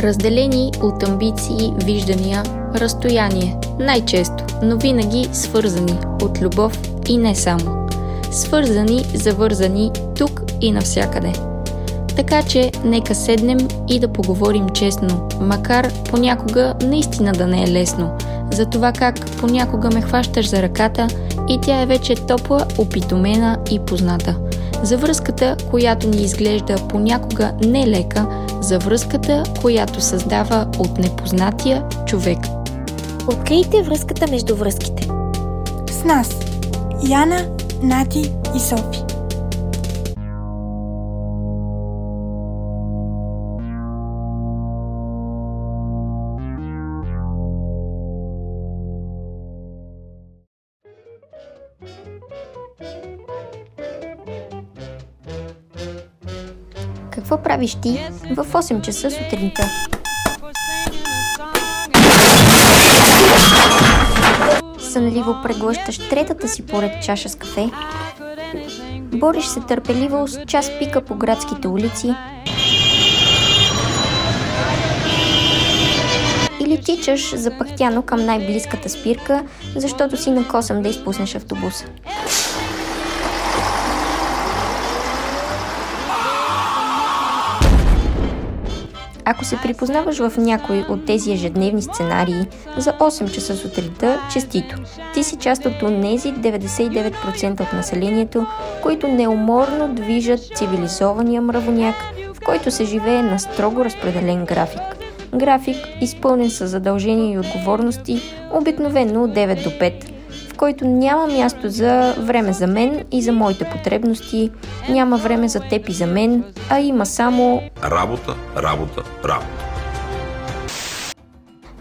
разделени от амбиции, виждания, разстояние, най-често, но винаги свързани от любов и не само. Свързани, завързани тук и навсякъде. Така че нека седнем и да поговорим честно, макар понякога наистина да не е лесно, за това как понякога ме хващаш за ръката и тя е вече топла, опитомена и позната. За връзката, която ни изглежда понякога нелека, за връзката, която създава от непознатия човек. Открийте връзката между връзките. С нас Яна, Нати и Софи. Правиш ти в 8 часа сутринта? Сънливо преглъщаш третата си поред чаша с кафе. Бориш се търпеливо с час пика по градските улици. Или тичаш запахтяно към най-близката спирка, защото си на косъм да изпуснеш автобуса. Ако се припознаваш в някой от тези ежедневни сценарии за 8 часа сутринта, честито. Ти си част от тези 99% от населението, които неуморно движат цивилизования мравоняк, в който се живее на строго разпределен график. График, изпълнен с задължения и отговорности, обикновено от 9 до 5, който няма място за време за мен и за моите потребности, няма време за теб и за мен, а има само работа, работа, работа.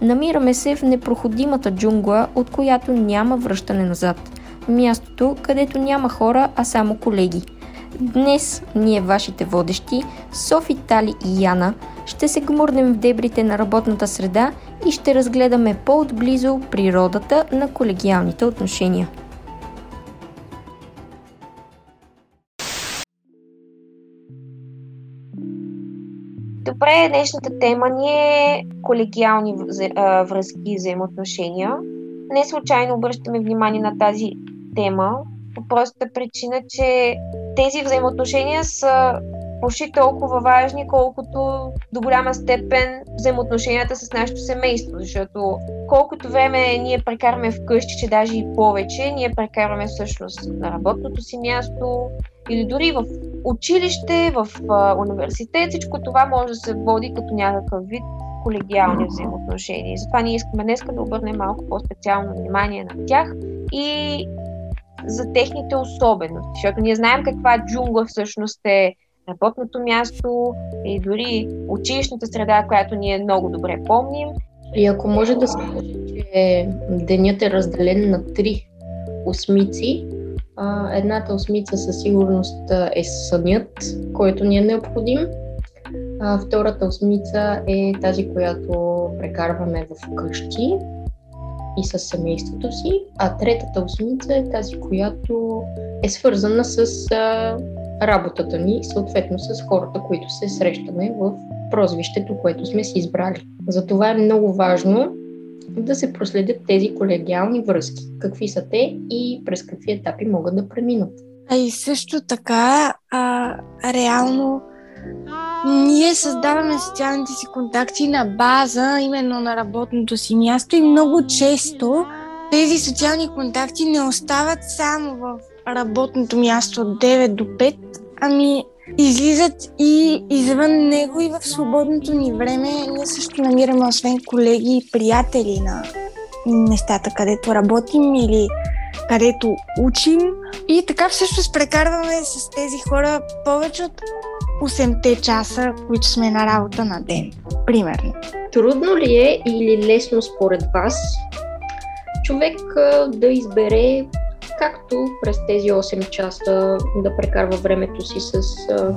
Намираме се в непроходимата джунгла, от която няма връщане назад. Мястото, където няма хора, а само колеги. Днес ние, вашите водещи, Софи, Тали и Яна, ще се гмурнем в дебрите на работната среда и ще разгледаме по-отблизо природата на колегиалните отношения. Добре, днешната тема ни е колегиални връзки и взаимоотношения. Не случайно обръщаме внимание на тази тема, по простата причина, че тези взаимоотношения са почти толкова важни, колкото до голяма степен взаимоотношенията с нашето семейство, защото колкото време ние прекарваме вкъщи, че даже и повече, ние прекарваме всъщност на работното си място или дори в училище, в университет, всичко това може да се води като някакъв вид колегиални взаимоотношения. Затова ние искаме днес да обърнем малко по-специално внимание на тях и за техните особености, защото ние знаем каква джунгла всъщност е работното място и дори училищната среда, която ние много добре помним. И ако може да се каже, че денят е разделен на три осмици, едната осмица със сигурност е сънят, който ни е необходим. Втората осмица е тази, която прекарваме в къщи и с семейството си, а третата осмица е тази, която е свързана с а, работата ни, съответно с хората, които се срещаме в прозвището, което сме си избрали. Затова е много важно да се проследят тези колегиални връзки. Какви са те и през какви етапи могат да преминат. А и също така, а, реално, ние създаваме социалните си контакти на база именно на работното си място и много често тези социални контакти не остават само в работното място от 9 до 5, ами излизат и извън него и в свободното ни време ние също намираме освен колеги и приятели на местата, където работим или където учим. И така всъщност прекарваме с тези хора повече от 8-те часа, които сме на работа на ден, примерно. Трудно ли е или лесно според вас човек да избере както през тези 8 часа да прекарва времето си с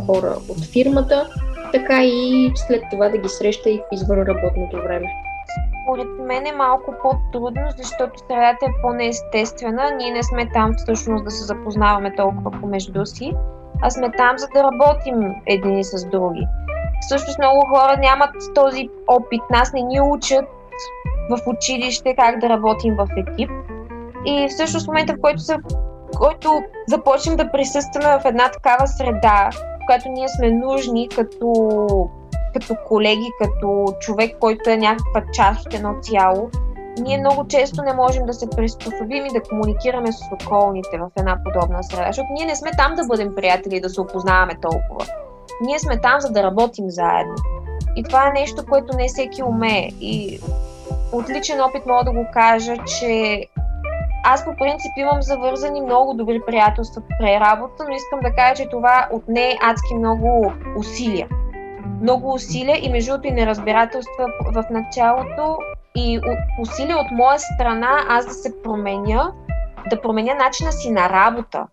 хора от фирмата, така и след това да ги среща и в извън работното време. Според мен е малко по-трудно, защото средата е по-неестествена. Ние не сме там всъщност да се запознаваме толкова помежду си, а сме там за да работим едни с други. Всъщност много хора нямат този опит. Нас не ни учат в училище как да работим в екип. И всъщност в момента, в който, са, в който започнем да присъстваме в една такава среда, в която ние сме нужни като, като колеги, като човек, който е някаква част от едно цяло, ние много често не можем да се приспособим и да комуникираме с околните в една подобна среда, защото ние не сме там да бъдем приятели и да се опознаваме толкова. Ние сме там, за да работим заедно. И това е нещо, което не всеки умее. И от личен опит мога да го кажа, че аз по принцип имам завързани много добри приятелства при работа, но искам да кажа, че това отне е адски много усилия. Много усилия и между другото и неразбирателства в началото и усилия от моя страна аз да се променя, да променя начина си на работа,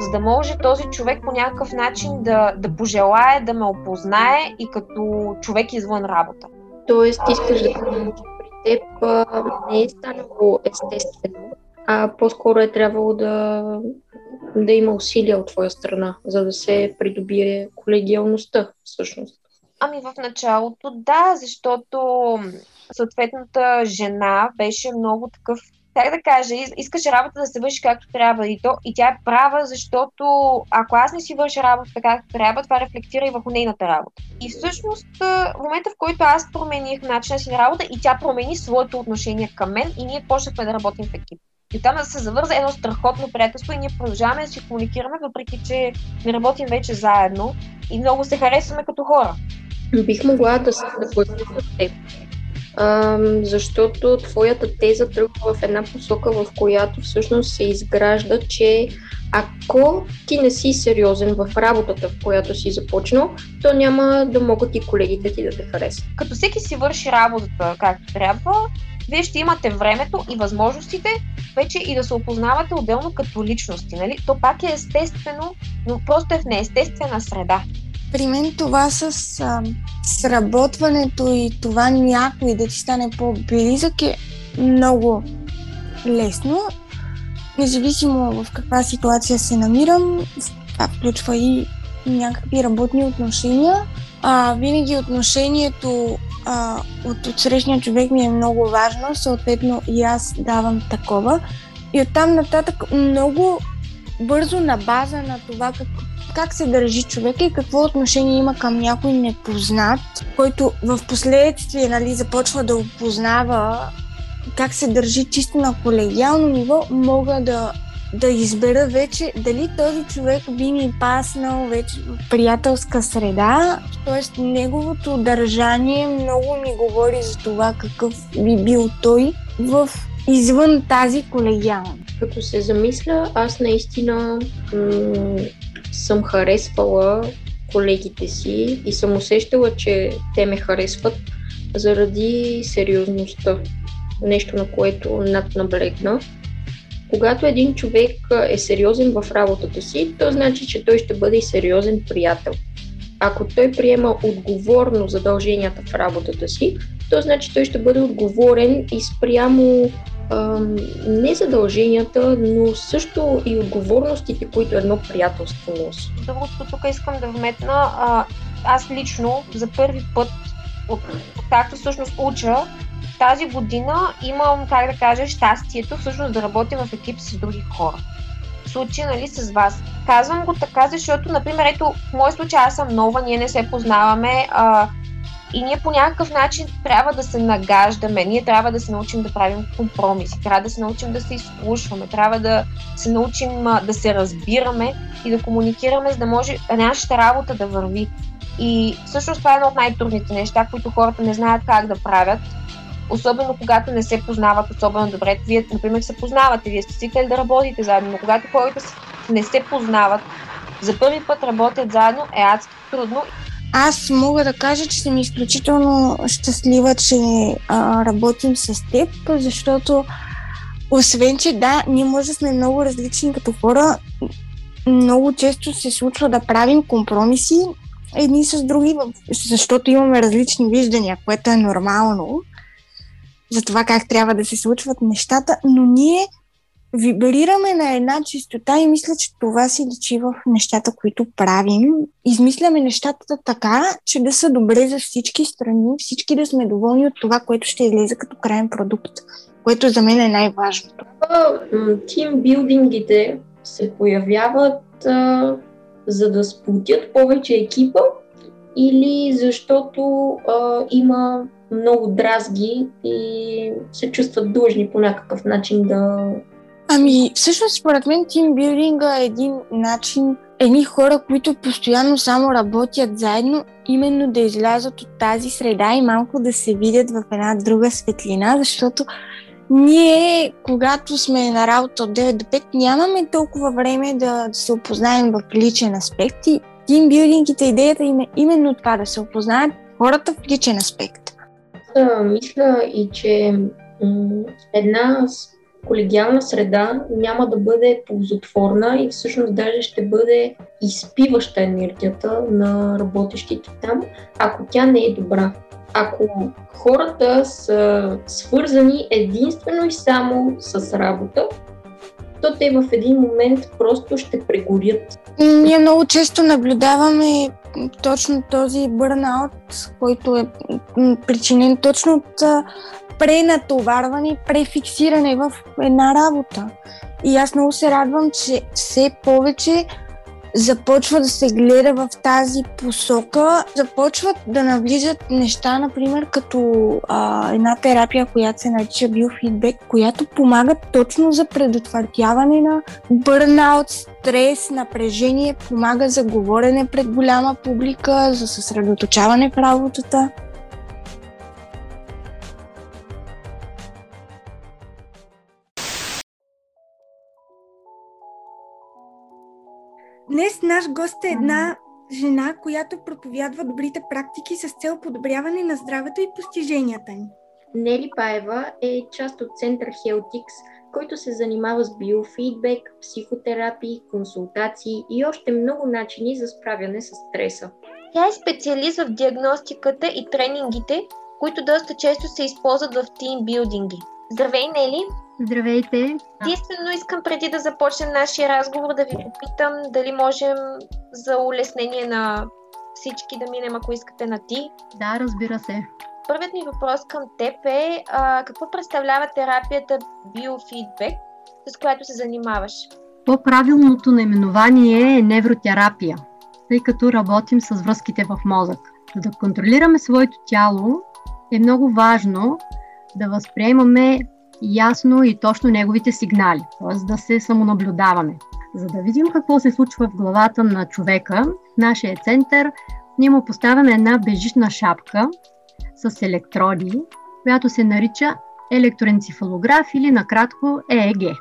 за да може този човек по някакъв начин да, да пожелае да ме опознае и като човек извън работа. Тоест, искаш да кажеш, при теб не е станало естествено, а по-скоро е трябвало да, да има усилия от твоя страна, за да се придобие колегиалността, всъщност. Ами в началото да, защото съответната жена беше много такъв как да кажа, искаше работа да се върши както трябва и, то, и тя е права, защото ако аз не си върша работата както трябва, това рефлектира и върху нейната работа. И всъщност в момента, в който аз промених начина си на работа и тя промени своето отношение към мен и ние почнахме да работим в екип. И там да се завърза едно страхотно приятелство и ние продължаваме да си комуникираме, въпреки че не работим вече заедно и много се харесваме като хора. Бих могла да се съглася с теб защото твоята теза тръгва в една посока, в която всъщност се изгражда, че ако ти не си сериозен в работата, в която си започнал, то няма да могат и колегите ти да те харесат. Като всеки си върши работата както трябва, вие ще имате времето и възможностите вече и да се опознавате отделно като личности. Нали? То пак е естествено, но просто е в неестествена среда. При мен това с а, сработването и това някой да ти стане по-близък е много лесно. Независимо в каква ситуация се намирам, това включва и някакви работни отношения. А, винаги отношението а, от отсрещния човек ми е много важно, съответно и аз давам такова. И оттам нататък много бързо на база на това как, как се държи човек и какво отношение има към някой непознат, който в последствие нали, започва да опознава как се държи чисто на колегиално ниво, мога да, да избера вече дали този човек би ми паснал вече в приятелска среда. Тоест, неговото държание много ми говори за това какъв би бил той в извън тази колегиалност. Като се замисля, аз наистина м- съм харесвала колегите си и съм усещала, че те ме харесват заради сериозността. Нещо, на което наднаблегна. Когато един човек е сериозен в работата си, то значи, че той ще бъде и сериозен приятел. Ако той приема отговорно задълженията в работата си, то значи той ще бъде отговорен и спрямо не задълженията, но също и отговорностите, които едно приятелство носи. Другото тук искам да вметна. А, аз лично за първи път, от, както всъщност уча, тази година имам, как да кажа, щастието всъщност да работя в екип с други хора. В случай, нали, с вас. Казвам го така, защото, например, ето, в моят случай аз съм нова, ние не се познаваме. А, и ние по някакъв начин трябва да се нагаждаме, ние трябва да се научим да правим компромиси, трябва да се научим да се изслушваме, трябва да се научим да се разбираме и да комуникираме, за да може нашата работа да върви. И всъщност това е едно от най-трудните неща, които хората не знаят как да правят, особено когато не се познават особено добре. Вие, например, се познавате, вие сте свикнали да работите заедно, но когато хората не се познават, за първи път работят заедно, е адски трудно аз мога да кажа, че съм изключително щастлива, че а, работим с теб, защото освен, че да, ние може да сме много различни като хора, много често се случва да правим компромиси едни с други, защото имаме различни виждания, което е нормално за това как трябва да се случват нещата, но ние вибрираме на една чистота и мисля, че това си личи в нещата, които правим. Измисляме нещата така, че да са добре за всички страни, всички да сме доволни от това, което ще излезе като крайен продукт, което за мен е най-важното. Тимбилдингите се появяват а, за да сплотят повече екипа или защото а, има много дразги и се чувстват длъжни по някакъв начин да Ами, всъщност, според мен, тимбилдинга е един начин едни хора, които постоянно само работят заедно, именно да излязат от тази среда и малко да се видят в една друга светлина, защото ние, когато сме на работа от 9 до 5, нямаме толкова време да, се опознаем в личен аспект и тимбилдингите, идеята им е именно това, да се опознаят хората в личен аспект. Мисля и, че една колегиална среда няма да бъде ползотворна и всъщност даже ще бъде изпиваща енергията на работещите там, ако тя не е добра. Ако хората са свързани единствено и само с работа, то те в един момент просто ще прегорят. Ние много често наблюдаваме точно този бърнаут, който е причинен точно от пренатоварване, префиксиране в една работа. И аз много се радвам, че все повече започва да се гледа в тази посока, започват да навлизат неща, например, като а, една терапия, която се нарича биофидбек, която помага точно за предотвратяване на бърнаут, стрес, напрежение, помага за говорене пред голяма публика, за съсредоточаване в работата. Днес наш гост е една жена, която проповядва добрите практики с цел подобряване на здравето и постиженията ни. Нели Паева е част от Център Heltix, който се занимава с биофидбек, психотерапии, консултации и още много начини за справяне с стреса. Тя е специалист в диагностиката и тренингите, които доста често се използват в тимбилдинги. Здравей, Нели! Здравейте! Единствено искам преди да започнем нашия разговор да ви попитам дали можем за улеснение на всички да минем, ако искате на ти. Да, разбира се. Първият ми въпрос към теб е а, какво представлява терапията биофидбек, с която се занимаваш? По-правилното наименование е невротерапия, тъй като работим с връзките в мозък. За да контролираме своето тяло е много важно да възприемаме ясно и точно неговите сигнали, т.е. да се самонаблюдаваме. За да видим какво се случва в главата на човека, в нашия център ние му поставяме една бежична шапка с електроди, която се нарича електроенцефалограф или накратко ЕЕГ.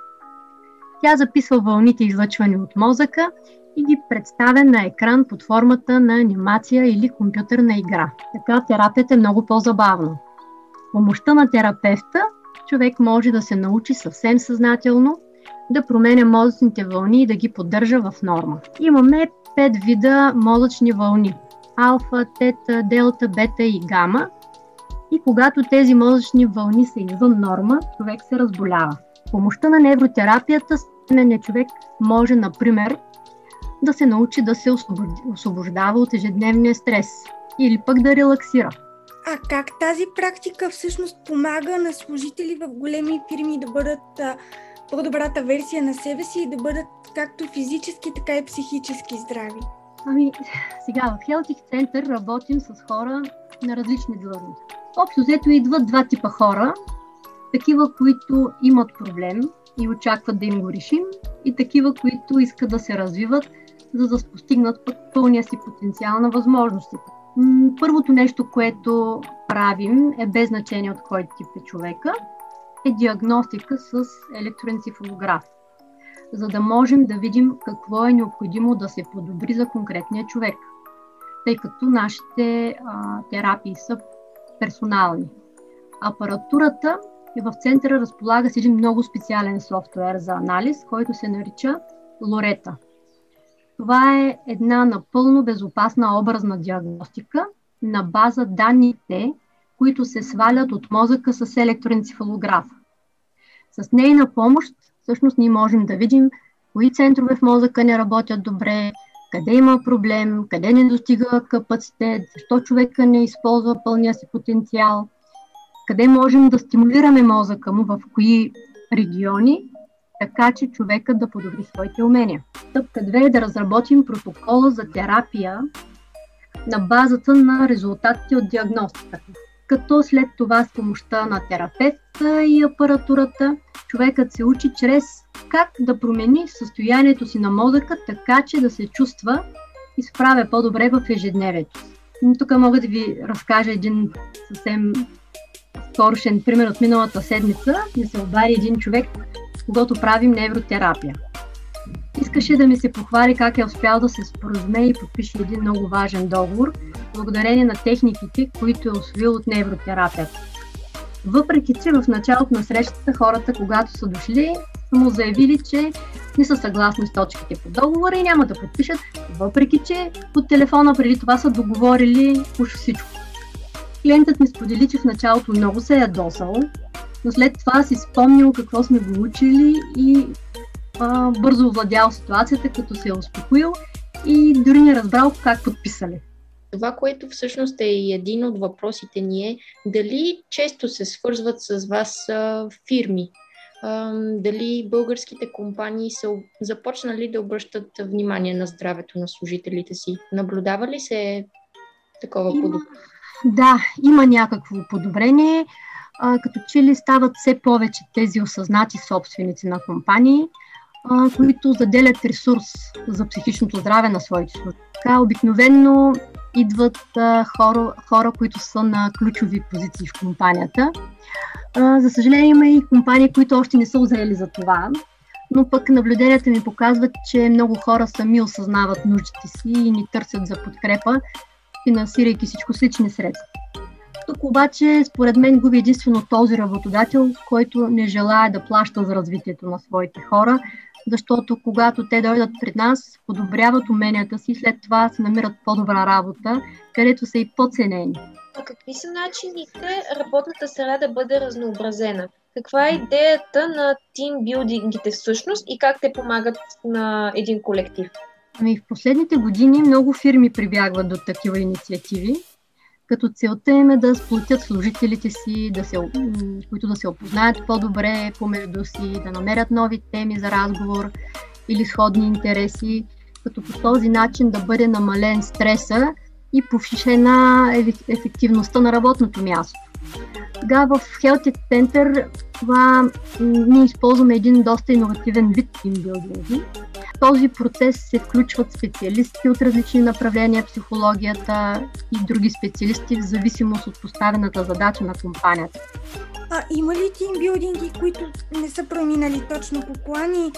Тя записва вълните излъчвани от мозъка и ги представя на екран под формата на анимация или компютърна игра. Така терапията е много по-забавна. помощта на терапевта човек може да се научи съвсем съзнателно да променя мозъчните вълни и да ги поддържа в норма. Имаме пет вида мозъчни вълни алфа, тета, делта, бета и гама. И когато тези мозъчни вълни са извън норма, човек се разболява. Помощта на невротерапията съвременният човек може, например, да се научи да се освобождава от ежедневния стрес или пък да релаксира. А как тази практика всъщност помага на служители в големи фирми да бъдат по-добрата версия на себе си и да бъдат както физически, така и психически здрави? Ами, сега в Healthy Center работим с хора на различни длъжности. Общо взето идват два типа хора. Такива, които имат проблем и очакват да им го решим, и такива, които искат да се развиват, за да постигнат пълния си потенциал на възможностите. Първото нещо, което правим, е без значение от кой тип е човека, е диагностика с електроенцефалограф, за да можем да видим какво е необходимо да се подобри за конкретния човек, тъй като нашите а, терапии са персонални. Апаратурата е в центъра разполага с един много специален софтуер за анализ, който се нарича Лорета. Това е една напълно безопасна образна диагностика на база данните, които се свалят от мозъка с електроенцефалограф. С нейна помощ всъщност ние можем да видим кои центрове в мозъка не работят добре, къде има проблем, къде не достига капацитет, защо човека не използва пълния си потенциал, къде можем да стимулираме мозъка му, в кои региони, така че човека да подобри своите умения. Стъпка 2 е да разработим протокола за терапия на базата на резултатите от диагностиката. Като след това с помощта на терапевта и апаратурата, човекът се учи чрез как да промени състоянието си на мозъка, така че да се чувства и справя по-добре в ежедневието. Тук мога да ви разкажа един съвсем скорошен пример от миналата седмица. Ми се обади един човек, с когото правим невротерапия. Искаше да ми се похвали как е успял да се споразуме и подпише един много важен договор, благодарение на техниките, които е освоил от невротерапията. Въпреки, че в началото на срещата хората, когато са дошли, са му заявили, че не са съгласни с точките по договора и няма да подпишат, въпреки, че по телефона преди това са договорили уж всичко. Клиентът ми сподели, че в началото много се е ядосал, но след това си спомнил какво сме го учили и а, бързо овладял ситуацията, като се е успокоил и дори не разбрал как подписали. Това, което всъщност е и един от въпросите ни е дали често се свързват с вас а, фирми, дали българските компании са започнали да обръщат внимание на здравето на служителите си. Наблюдава ли се такова подобрение? Да, има някакво подобрение. А, като че ли стават все повече тези осъзнати собственици на компании, а, които заделят ресурс за психичното здраве на своите служители. Обикновенно идват а, хора, хора, които са на ключови позиции в компанията. А, за съжаление има и компании, които още не са озрели за това, но пък наблюденията ми показват, че много хора сами осъзнават нуждите си и ни търсят за подкрепа, финансирайки всичко с лични средства. Тук обаче, според мен, губи единствено този работодател, който не желая да плаща за развитието на своите хора, защото когато те дойдат пред нас, подобряват уменията си, след това се намират по-добра работа, където са и по-ценени. А какви са начините работната среда да бъде разнообразена? Каква е идеята на тимбилдингите всъщност и как те помагат на един колектив? Ами в последните години много фирми прибягват до такива инициативи, като целта им е да сплотят служителите си, да се, които да се опознаят по-добре помежду си, да намерят нови теми за разговор или сходни интереси, като по този начин да бъде намален стреса и повишена ефективността на работното място. Сега в Health Center това ние използваме един доста иновативен вид тимбилдинги. В този процес се включват специалисти от различни направления, психологията и други специалисти в зависимост от поставената задача на компанията. А има ли тимбилдинги, които не са преминали точно по плани?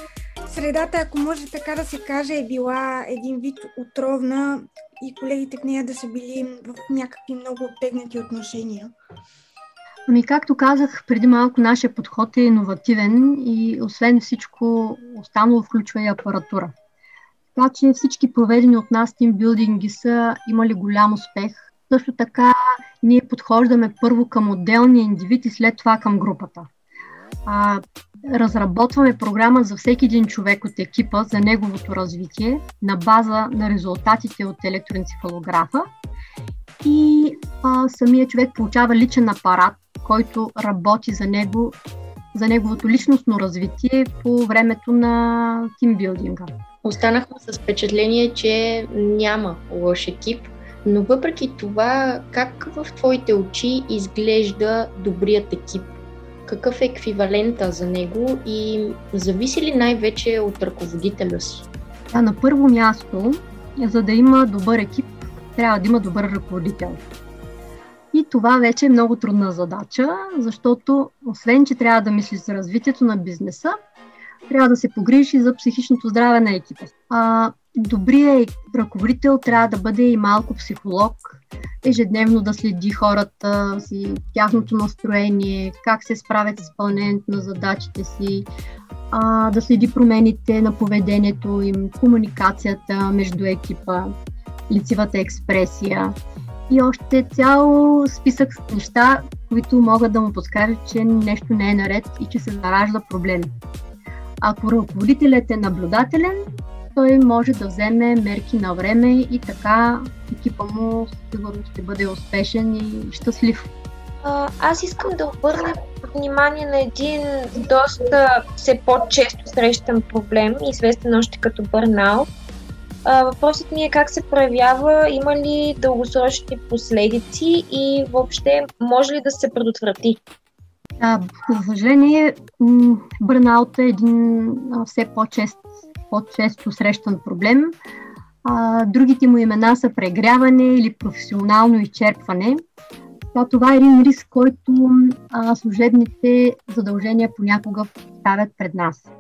Средата, ако може така да се каже, е била един вид отровна и колегите в нея да са били в някакви много обтегнати отношения. Ами, както казах преди малко, нашия подход е иновативен и освен всичко останало включва и апаратура. Така че всички проведени от нас тимбилдинги са имали голям успех. Също така ние подхождаме първо към отделния индивид и след това към групата. А, разработваме програма за всеки един човек от екипа за неговото развитие на база на резултатите от електроенцефалографа и а, самия човек получава личен апарат, който работи за него, за неговото личностно развитие по времето на тимбилдинга. Останахме с впечатление, че няма лош екип, но въпреки това, как в твоите очи изглежда добрият екип? Какъв е еквивалента за него и зависи ли най-вече от ръководителя си? Да, на първо място, за да има добър екип, трябва да има добър ръководител. И това вече е много трудна задача, защото освен, че трябва да мислиш за развитието на бизнеса, трябва да се погрижиш и за психичното здраве на екипа. А, добрият ръководител трябва да бъде и малко психолог, ежедневно да следи хората си, тяхното настроение, как се справят с изпълнението на задачите си, а, да следи промените на поведението им, комуникацията между екипа, лицевата експресия и още цял списък с неща, които могат да му подскажат, че нещо не е наред и че се заражда проблем. Ако ръководителят е наблюдателен, той може да вземе мерки на време и така екипа му сигурно ще бъде успешен и щастлив. Аз искам да обърна внимание на един доста все по-често срещан проблем, известен още като бърнаут. Въпросът ми е как се проявява, има ли дългосрочни последици и въобще може ли да се предотврати? А, за съжаление, бърнаут е един все по-чест, по-често срещан проблем. А, другите му имена са прегряване или професионално изчерпване. А, това е един риск, който а, служебните задължения понякога ставят пред нас.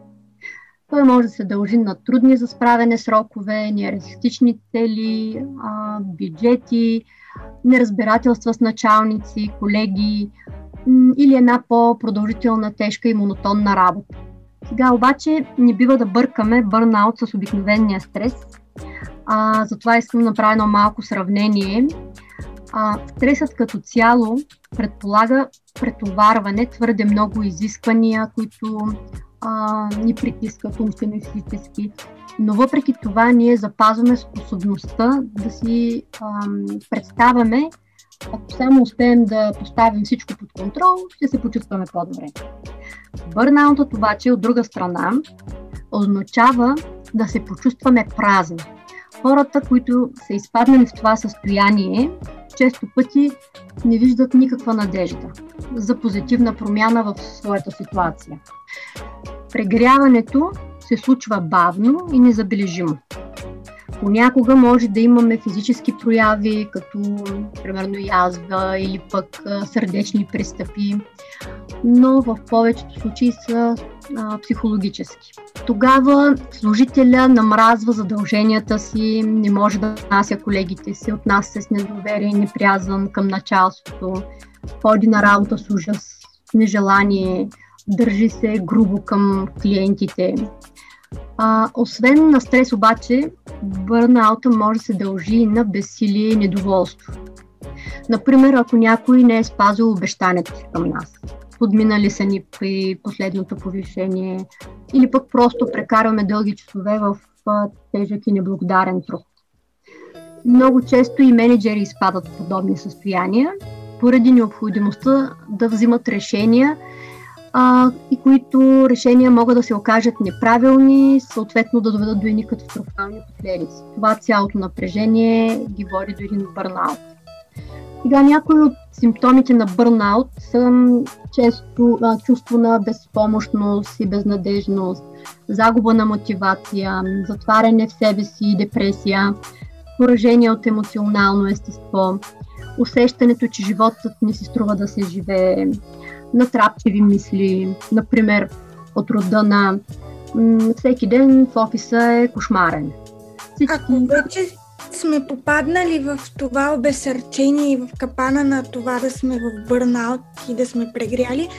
Той може да се дължи на трудни за справяне срокове, нереалистични цели, а, бюджети, неразбирателства с началници, колеги или една по-продължителна, тежка и монотонна работа. Сега обаче не бива да бъркаме бърнаут с обикновения стрес. А, затова искам да направя едно малко сравнение. А, стресът като цяло предполага претоварване, твърде много изисквания, които а, ни притискат умствено и физически. Но въпреки това ние запазваме способността да си а, представяме, ако само успеем да поставим всичко под контрол, ще се почувстваме по-добре. Бърнаутът обаче от друга страна означава да се почувстваме празни. Хората, които са изпаднали в това състояние, често пъти не виждат никаква надежда за позитивна промяна в своята ситуация. Прегряването се случва бавно и незабележимо. Понякога може да имаме физически прояви, като примерно язва или пък сърдечни пристъпи, но в повечето случаи са а, психологически. Тогава служителя намразва задълженията си, не може да нася колегите си, отнася с недоверие и непрязван към началството, ходи на работа с ужас, нежелание, държи се грубо към клиентите. А, освен на стрес обаче, бърнаута може да се дължи на безсилие и недоволство. Например, ако някой не е спазил обещането си към нас, подминали са ни при последното повишение или пък просто прекарваме дълги часове в тежък и неблагодарен труд. Много често и менеджери изпадат в подобни състояния поради необходимостта да взимат решения а, и които решения могат да се окажат неправилни, съответно да доведат до едни катастрофални последици. Това цялото напрежение ги води до един бърнаут. Сега някои от симптомите на бърнаут са често а, чувство на безпомощност и безнадежност, загуба на мотивация, затваряне в себе си и депресия, поражение от емоционално естество, усещането, че животът не си струва да се живее, натрапчиви мисли, например от рода на всеки ден в офиса е кошмарен. Всички... Ако вече сме попаднали в това обесърчение и в капана на това да сме в бърнаут и да сме прегряли,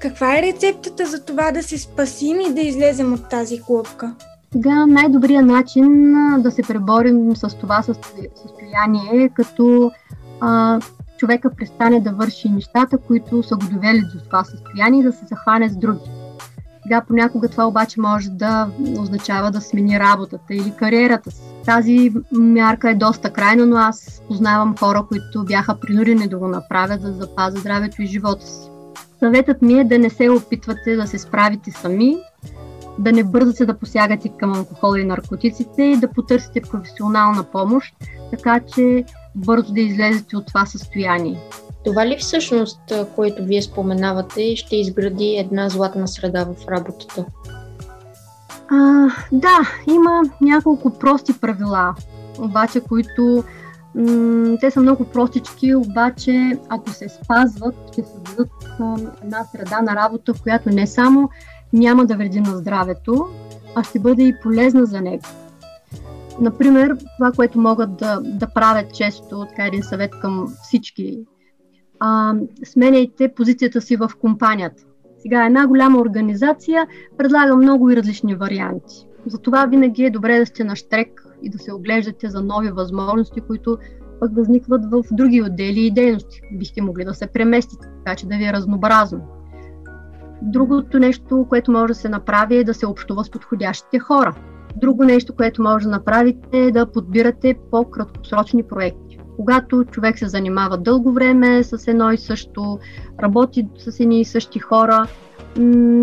каква е рецептата за това да се спасим и да излезем от тази клопка? Сега най-добрият начин да се преборим с това състояние е като а, човека престане да върши нещата, които са го довели до това състояние и да се захване с други. Сега понякога това обаче може да означава да смени работата или кариерата си. Тази мярка е доста крайна, но аз познавам хора, които бяха принудени да го направят, за да запазят здравето и живота си. Съветът ми е да не се опитвате да се справите сами, да не бързате да посягате към алкохола и наркотиците и да потърсите професионална помощ, така че бързо да излезете от това състояние. Това ли всъщност, което вие споменавате, ще изгради една златна среда в работата? А, да, има няколко прости правила, обаче, които м- те са много простички, обаче ако се спазват, ще създадат една среда на работа, в която не само няма да вреди на здравето, а ще бъде и полезна за него. Например, това, което могат да, да правят често, така един съвет към всички, а, сменяйте позицията си в компанията. Сега една голяма организация предлага много и различни варианти. Затова винаги е добре да сте на штрек и да се оглеждате за нови възможности, които пък възникват в други отдели и дейности. Бихте могли да се преместите, така че да ви е разнообразно. Другото нещо, което може да се направи е да се общува с подходящите хора. Друго нещо, което може да направите е да подбирате по-краткосрочни проекти. Когато човек се занимава дълго време с едно и също, работи с едни и същи хора,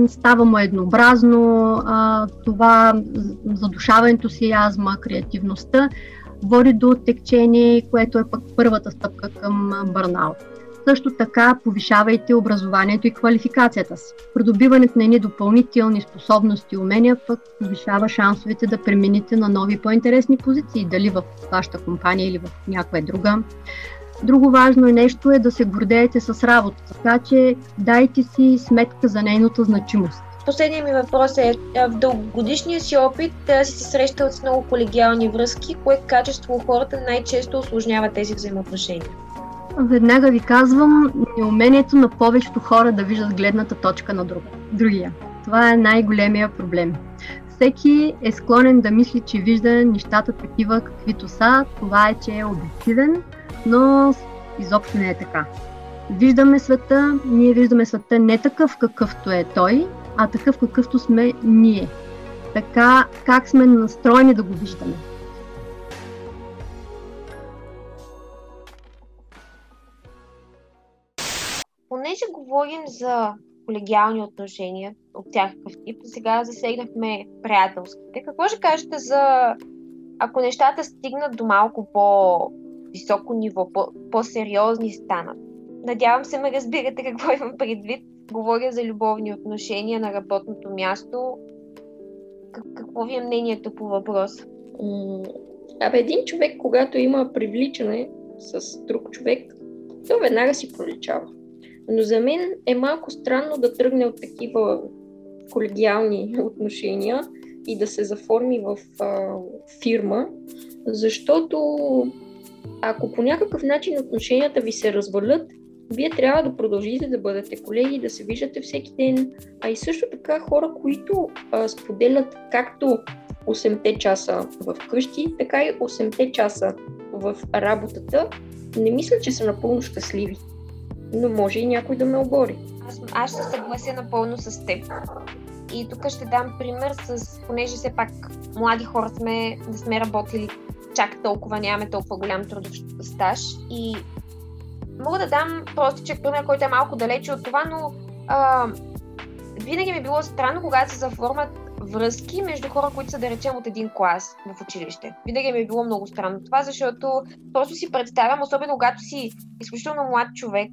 става му еднообразно, това задушава ентусиазма, креативността, води до текчение, което е пък първата стъпка към бърнаут. Също така повишавайте образованието и квалификацията си. Придобиването на едни допълнителни способности и умения пък повишава шансовете да премините на нови по-интересни позиции, дали в вашата компания или в някоя друга. Друго важно нещо е да се гордеете с работа, така че дайте си сметка за нейната значимост. Последният ми въпрос е, в дългогодишния си опит си се срещал с много колегиални връзки, кое качество хората най-често осложнява тези взаимоотношения? Веднага ви казвам, неумението на повечето хора да виждат гледната точка на друг, другия. Това е най-големия проблем. Всеки е склонен да мисли, че вижда нещата такива каквито са. Това е, че е обективен, но изобщо не е така. Виждаме света, ние виждаме света не такъв какъвто е той, а такъв какъвто сме ние. Така как сме настроени да го виждаме. Понеже говорим за колегиални отношения от всякакъв тип, сега засегнахме приятелските. Какво ще кажете за ако нещата стигнат до малко по-високо ниво, по- сериозни станат? Надявам се ме разбирате какво имам предвид. Говоря за любовни отношения на работното място. Какво ви е мнението по въпроса? Абе, един човек, когато има привличане с друг човек, то веднага си проличава. Но за мен е малко странно да тръгне от такива колегиални отношения и да се заформи в а, фирма, защото ако по някакъв начин отношенията ви се развалят, вие трябва да продължите да бъдете колеги, да се виждате всеки ден, а и също така хора, които а, споделят както 8-те часа в къщи, така и 8-те часа в работата, не мисля, че са напълно щастливи но може и някой да ме обори. Аз, аз ще съглася напълно с теб. И тук ще дам пример с, понеже все пак млади хора сме, не сме работили чак толкова, нямаме толкова голям трудов стаж. И мога да дам простичък пример, който е малко далече от това, но а, винаги ми е било странно, когато се заформят връзки между хора, които са, да речем, от един клас в училище. Винаги ми е било много странно това, защото просто си представям, особено когато си изключително млад човек,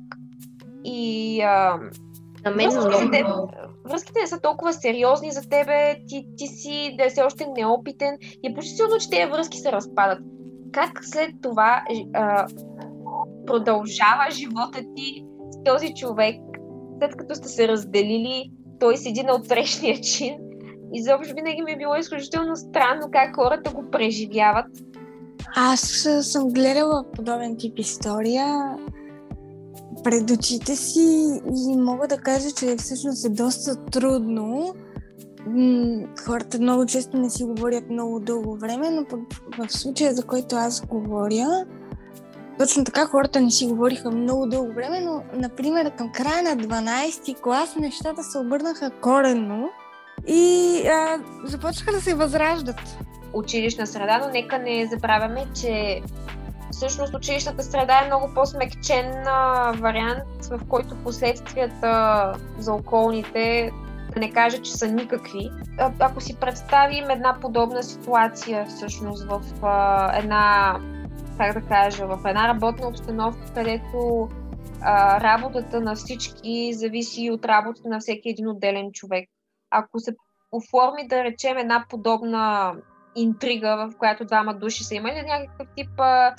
и а, на мен връзките, теб, връзките не са толкова сериозни за тебе, ти, ти си да си още неопитен и е почти сигурно, че тези връзки се разпадат. Как след това а, продължава живота ти с този човек, след като сте се разделили, той седи на отсрещния чин. Изобщо винаги ми е било изключително странно как хората го преживяват. Аз съм гледала подобен тип история пред очите си и мога да кажа, че всъщност е доста трудно. Хората много често не си говорят много дълго време, но в случая, за който аз говоря, точно така хората не си говориха много дълго време, но, например, към края на 12 ти клас нещата се обърнаха коренно и а, започнаха да се възраждат. Училищна среда, но нека не забравяме, че всъщност училищната среда е много по-смекчен вариант, в който последствията за околните да не кажа, че са никакви. А, ако си представим една подобна ситуация всъщност в а, една, как да кажа, в една работна обстановка, където а, работата на всички зависи от работата на всеки един отделен човек. Ако се оформи, да речем, една подобна интрига, в която двама души са имали някакъв тип а,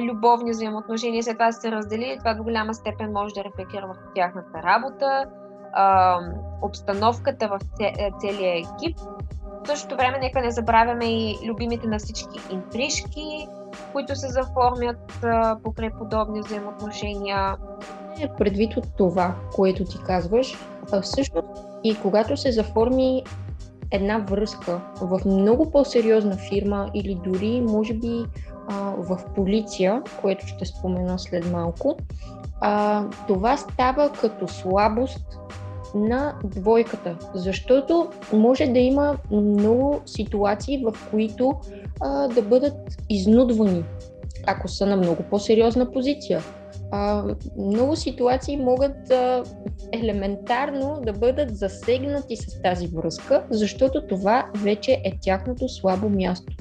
любовни взаимоотношения, след това се разделили, това до голяма степен може да рефлектира в тяхната работа, обстановката в е, целия екип. В същото време нека не забравяме и любимите на всички интрижки, които се заформят покрай подобни взаимоотношения. Е, предвид от това, което ти казваш, всъщност и когато се заформи една връзка в много по-сериозна фирма или дори, може би, а, в полиция, което ще спомена след малко, а, това става като слабост на двойката, защото може да има много ситуации, в които а, да бъдат изнудвани, ако са на много по-сериозна позиция. А, много ситуации могат а, елементарно да бъдат засегнати с тази връзка, защото това вече е тяхното слабо място.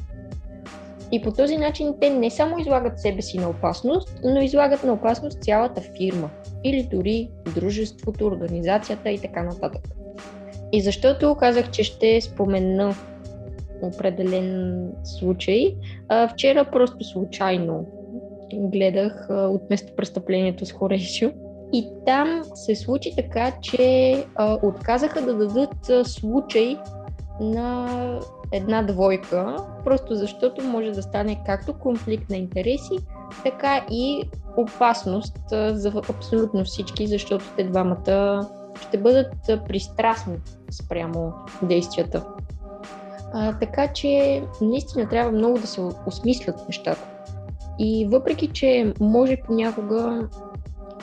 И по този начин те не само излагат себе си на опасност, но излагат на опасност цялата фирма или дори дружеството, организацията и така нататък. И защото казах, че ще спомена определен случай, вчера просто случайно гледах от местопрестъплението с Хорешио и там се случи така, че отказаха да дадат случай на една двойка, просто защото може да стане както конфликт на интереси, така и опасност за абсолютно всички, защото те двамата ще бъдат пристрастни спрямо действията. А, така че наистина трябва много да се осмислят нещата. И въпреки, че може понякога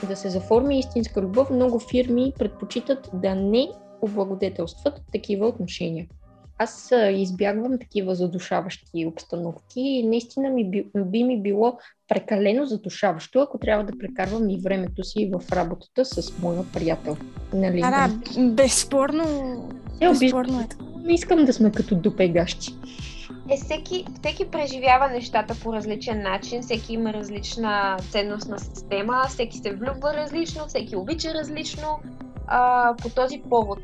да се заформи истинска любов, много фирми предпочитат да не облагодетелстват такива отношения. Аз избягвам такива задушаващи обстановки и наистина ми би, би ми било прекалено задушаващо, ако трябва да прекарвам и времето си в работата с моя приятел. Нали? А, да, безспорно, безспорно е така. Не искам да сме като допегащи. Е, всеки, всеки преживява нещата по различен начин, всеки има различна ценностна система, всеки се влюбва различно, всеки обича различно. А, по този повод,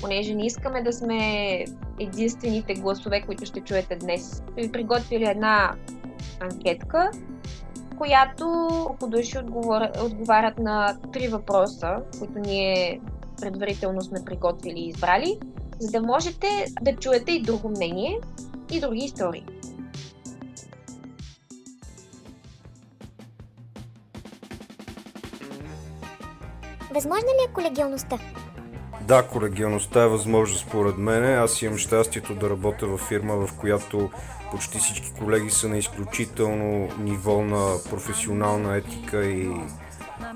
понеже не искаме да сме единствените гласове, които ще чуете днес, ви приготвили една анкетка, която колко души отговарят на три въпроса, които ние предварително сме приготвили и избрали, за да можете да чуете и друго мнение и други истории. Възможна ли е колегиалността? Да, колегиалността е възможна според мен. Аз имам щастието да работя в фирма, в която почти всички колеги са на изключително ниво на професионална етика и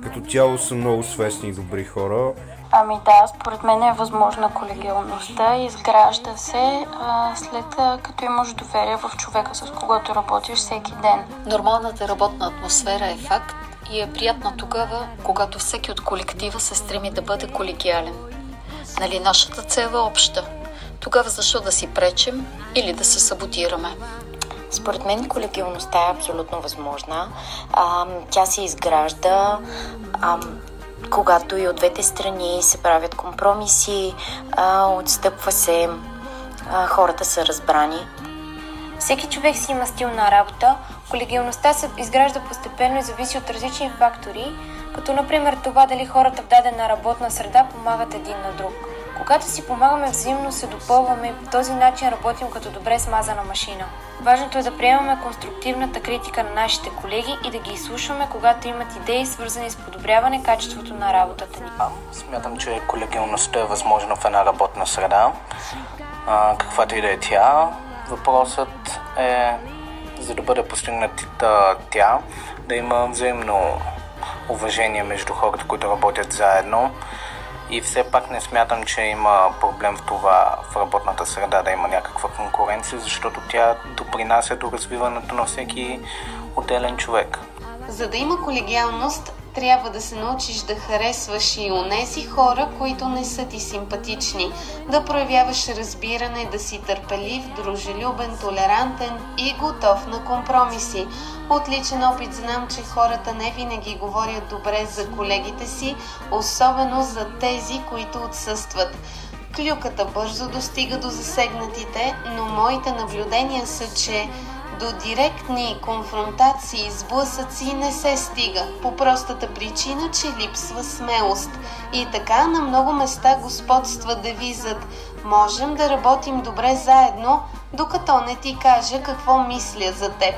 като цяло са много свестни и добри хора. Ами да, според мен е възможна колегиалността. Изгражда се а, след а, като имаш доверие в човека, с когото работиш всеки ден. Нормалната работна атмосфера е факт и е приятна тогава, когато всеки от колектива се стреми да бъде колегиален. Нали нашата цел е обща. Тогава защо да си пречим или да се саботираме? Според мен колегиалността е абсолютно възможна. А, тя се изгражда а, когато и от двете страни се правят компромиси, а, отстъпва се, а, хората са разбрани. Всеки човек си има стил на работа. Колегиалността се изгражда постепенно и зависи от различни фактори, като например това дали хората в дадена работна среда помагат един на друг. Когато си помагаме взаимно, се допълваме и по този начин работим като добре смазана машина. Важното е да приемаме конструктивната критика на нашите колеги и да ги изслушваме, когато имат идеи, свързани с подобряване качеството на работата ни. Смятам, че колегиалността е възможна в една работна среда, а, каквато и да е тя. Въпросът е, за да бъде постигната тя, да има взаимно уважение между хората, които работят заедно и все пак не смятам, че има проблем в това в работната среда да има някаква конкуренция, защото тя допринася до развиването на всеки отделен човек. За да има колегиалност, трябва да се научиш да харесваш и онези хора, които не са ти симпатични, да проявяваш разбиране, да си търпелив, дружелюбен, толерантен и готов на компромиси. От личен опит знам, че хората не винаги говорят добре за колегите си, особено за тези, които отсъстват. Клюката бързо достига до засегнатите, но моите наблюдения са, че до директни конфронтации, сблъсъци не се стига, по простата причина, че липсва смелост. И така на много места господства девизът «Можем да работим добре заедно, докато не ти кажа какво мисля за теб».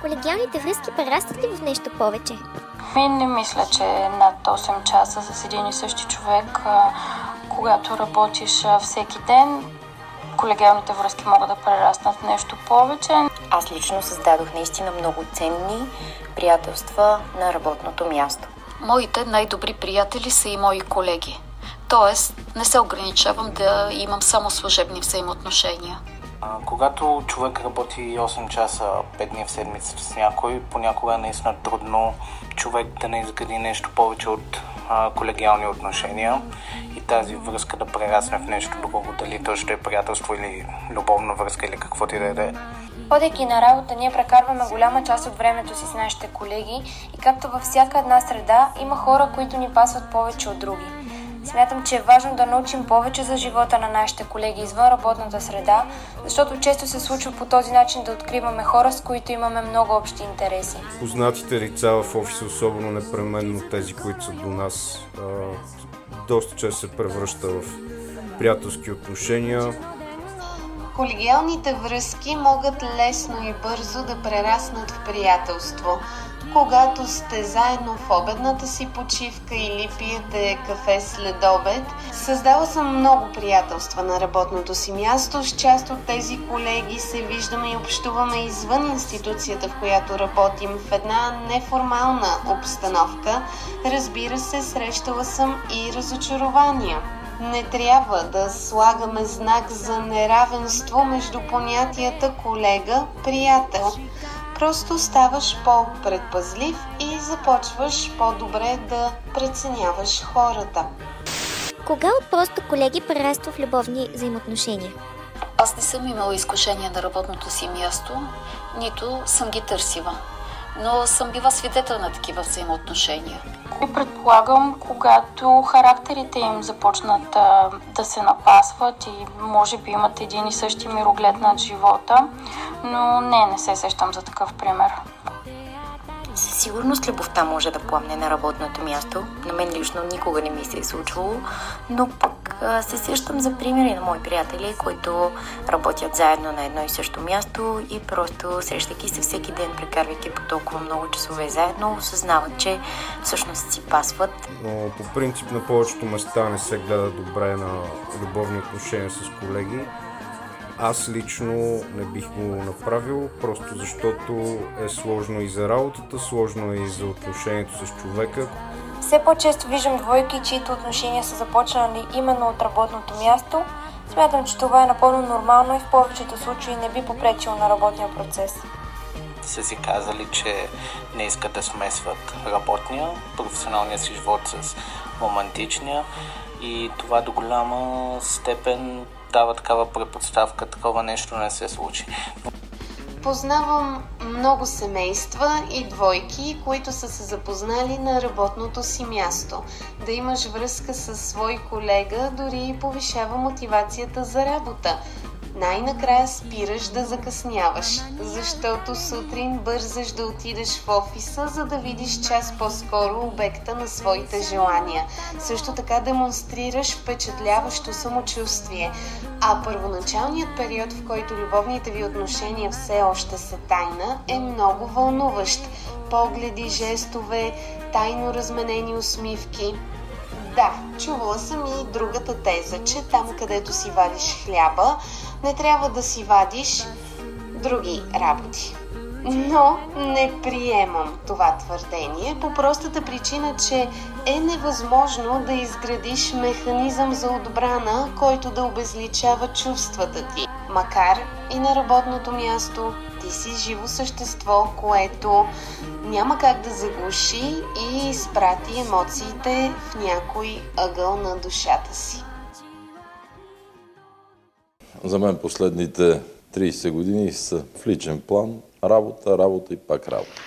Колегиалните връзки прерастват ли в нещо повече? Ми не мисля, че над 8 часа с един и същи човек, когато работиш всеки ден, колегиалните връзки могат да прераснат нещо повече. Аз лично създадох наистина много ценни приятелства на работното място. Моите най-добри приятели са и мои колеги. Тоест, не се ограничавам да имам само служебни взаимоотношения. А, когато човек работи 8 часа 5 дни в седмица с някой, понякога е наистина трудно човек да не изгради нещо повече от а, колегиални отношения и тази връзка да прерасне в нещо друго, дали то ще е приятелство или любовна връзка или каквото и да е. Ходейки на работа, ние прекарваме голяма част от времето си с нашите колеги и както във всяка една среда, има хора, които ни пасват повече от други. Смятам, че е важно да научим повече за живота на нашите колеги извън работната среда, защото често се случва по този начин да откриваме хора, с които имаме много общи интереси. Познатите лица в офиса, особено непременно тези, които са до нас, доста често се превръща в приятелски отношения. Колегиалните връзки могат лесно и бързо да прераснат в приятелство когато сте заедно в обедната си почивка или пиете кафе след обед. Създала съм много приятелства на работното си място. С част от тези колеги се виждаме и общуваме извън институцията, в която работим, в една неформална обстановка. Разбира се, срещала съм и разочарования. Не трябва да слагаме знак за неравенство между понятията колега-приятел. Просто ставаш по-предпазлив и започваш по-добре да преценяваш хората. Кога от просто колеги прераства в любовни взаимоотношения? Аз не съм имала изкушение на работното си място, нито съм ги търсила но съм била свидетел на такива взаимоотношения. И предполагам, когато характерите им започнат а, да се напасват и може би имат един и същи мироглед над живота, но не, не се сещам за такъв пример. Със сигурност любовта може да пламне на работното място. На мен лично никога не ми се е случвало, но пък се сещам за примери на мои приятели, които работят заедно на едно и също място и просто срещайки се всеки ден, прекарвайки по толкова много часове заедно, осъзнават, че всъщност си пасват. Но по принцип на повечето места не се гледа добре на любовни отношения с колеги аз лично не бих го направил, просто защото е сложно и за работата, сложно е и за отношението с човека. Все по-често виждам двойки, чието отношения са започнали именно от работното място. Смятам, че това е напълно нормално и в повечето случаи не би попречило на работния процес. Са си казали, че не искат да смесват работния, професионалния си живот с романтичния и това до голяма степен дава такава предпоставка, такова нещо не се случи. Познавам много семейства и двойки, които са се запознали на работното си място. Да имаш връзка с свой колега дори повишава мотивацията за работа най-накрая спираш да закъсняваш, защото сутрин бързаш да отидеш в офиса, за да видиш час по-скоро обекта на своите желания. Също така демонстрираш впечатляващо самочувствие. А първоначалният период, в който любовните ви отношения все още са тайна, е много вълнуващ. Погледи, жестове, тайно разменени усмивки. Да, чувала съм и другата теза, че там където си вадиш хляба, не трябва да си вадиш други работи. Но не приемам това твърдение по простата причина, че е невъзможно да изградиш механизъм за отбрана, който да обезличава чувствата ти. Макар и на работното място, ти си живо същество, което няма как да заглуши и изпрати емоциите в някой ъгъл на душата си. За мен последните 30 години са в личен план работа, работа и пак работа.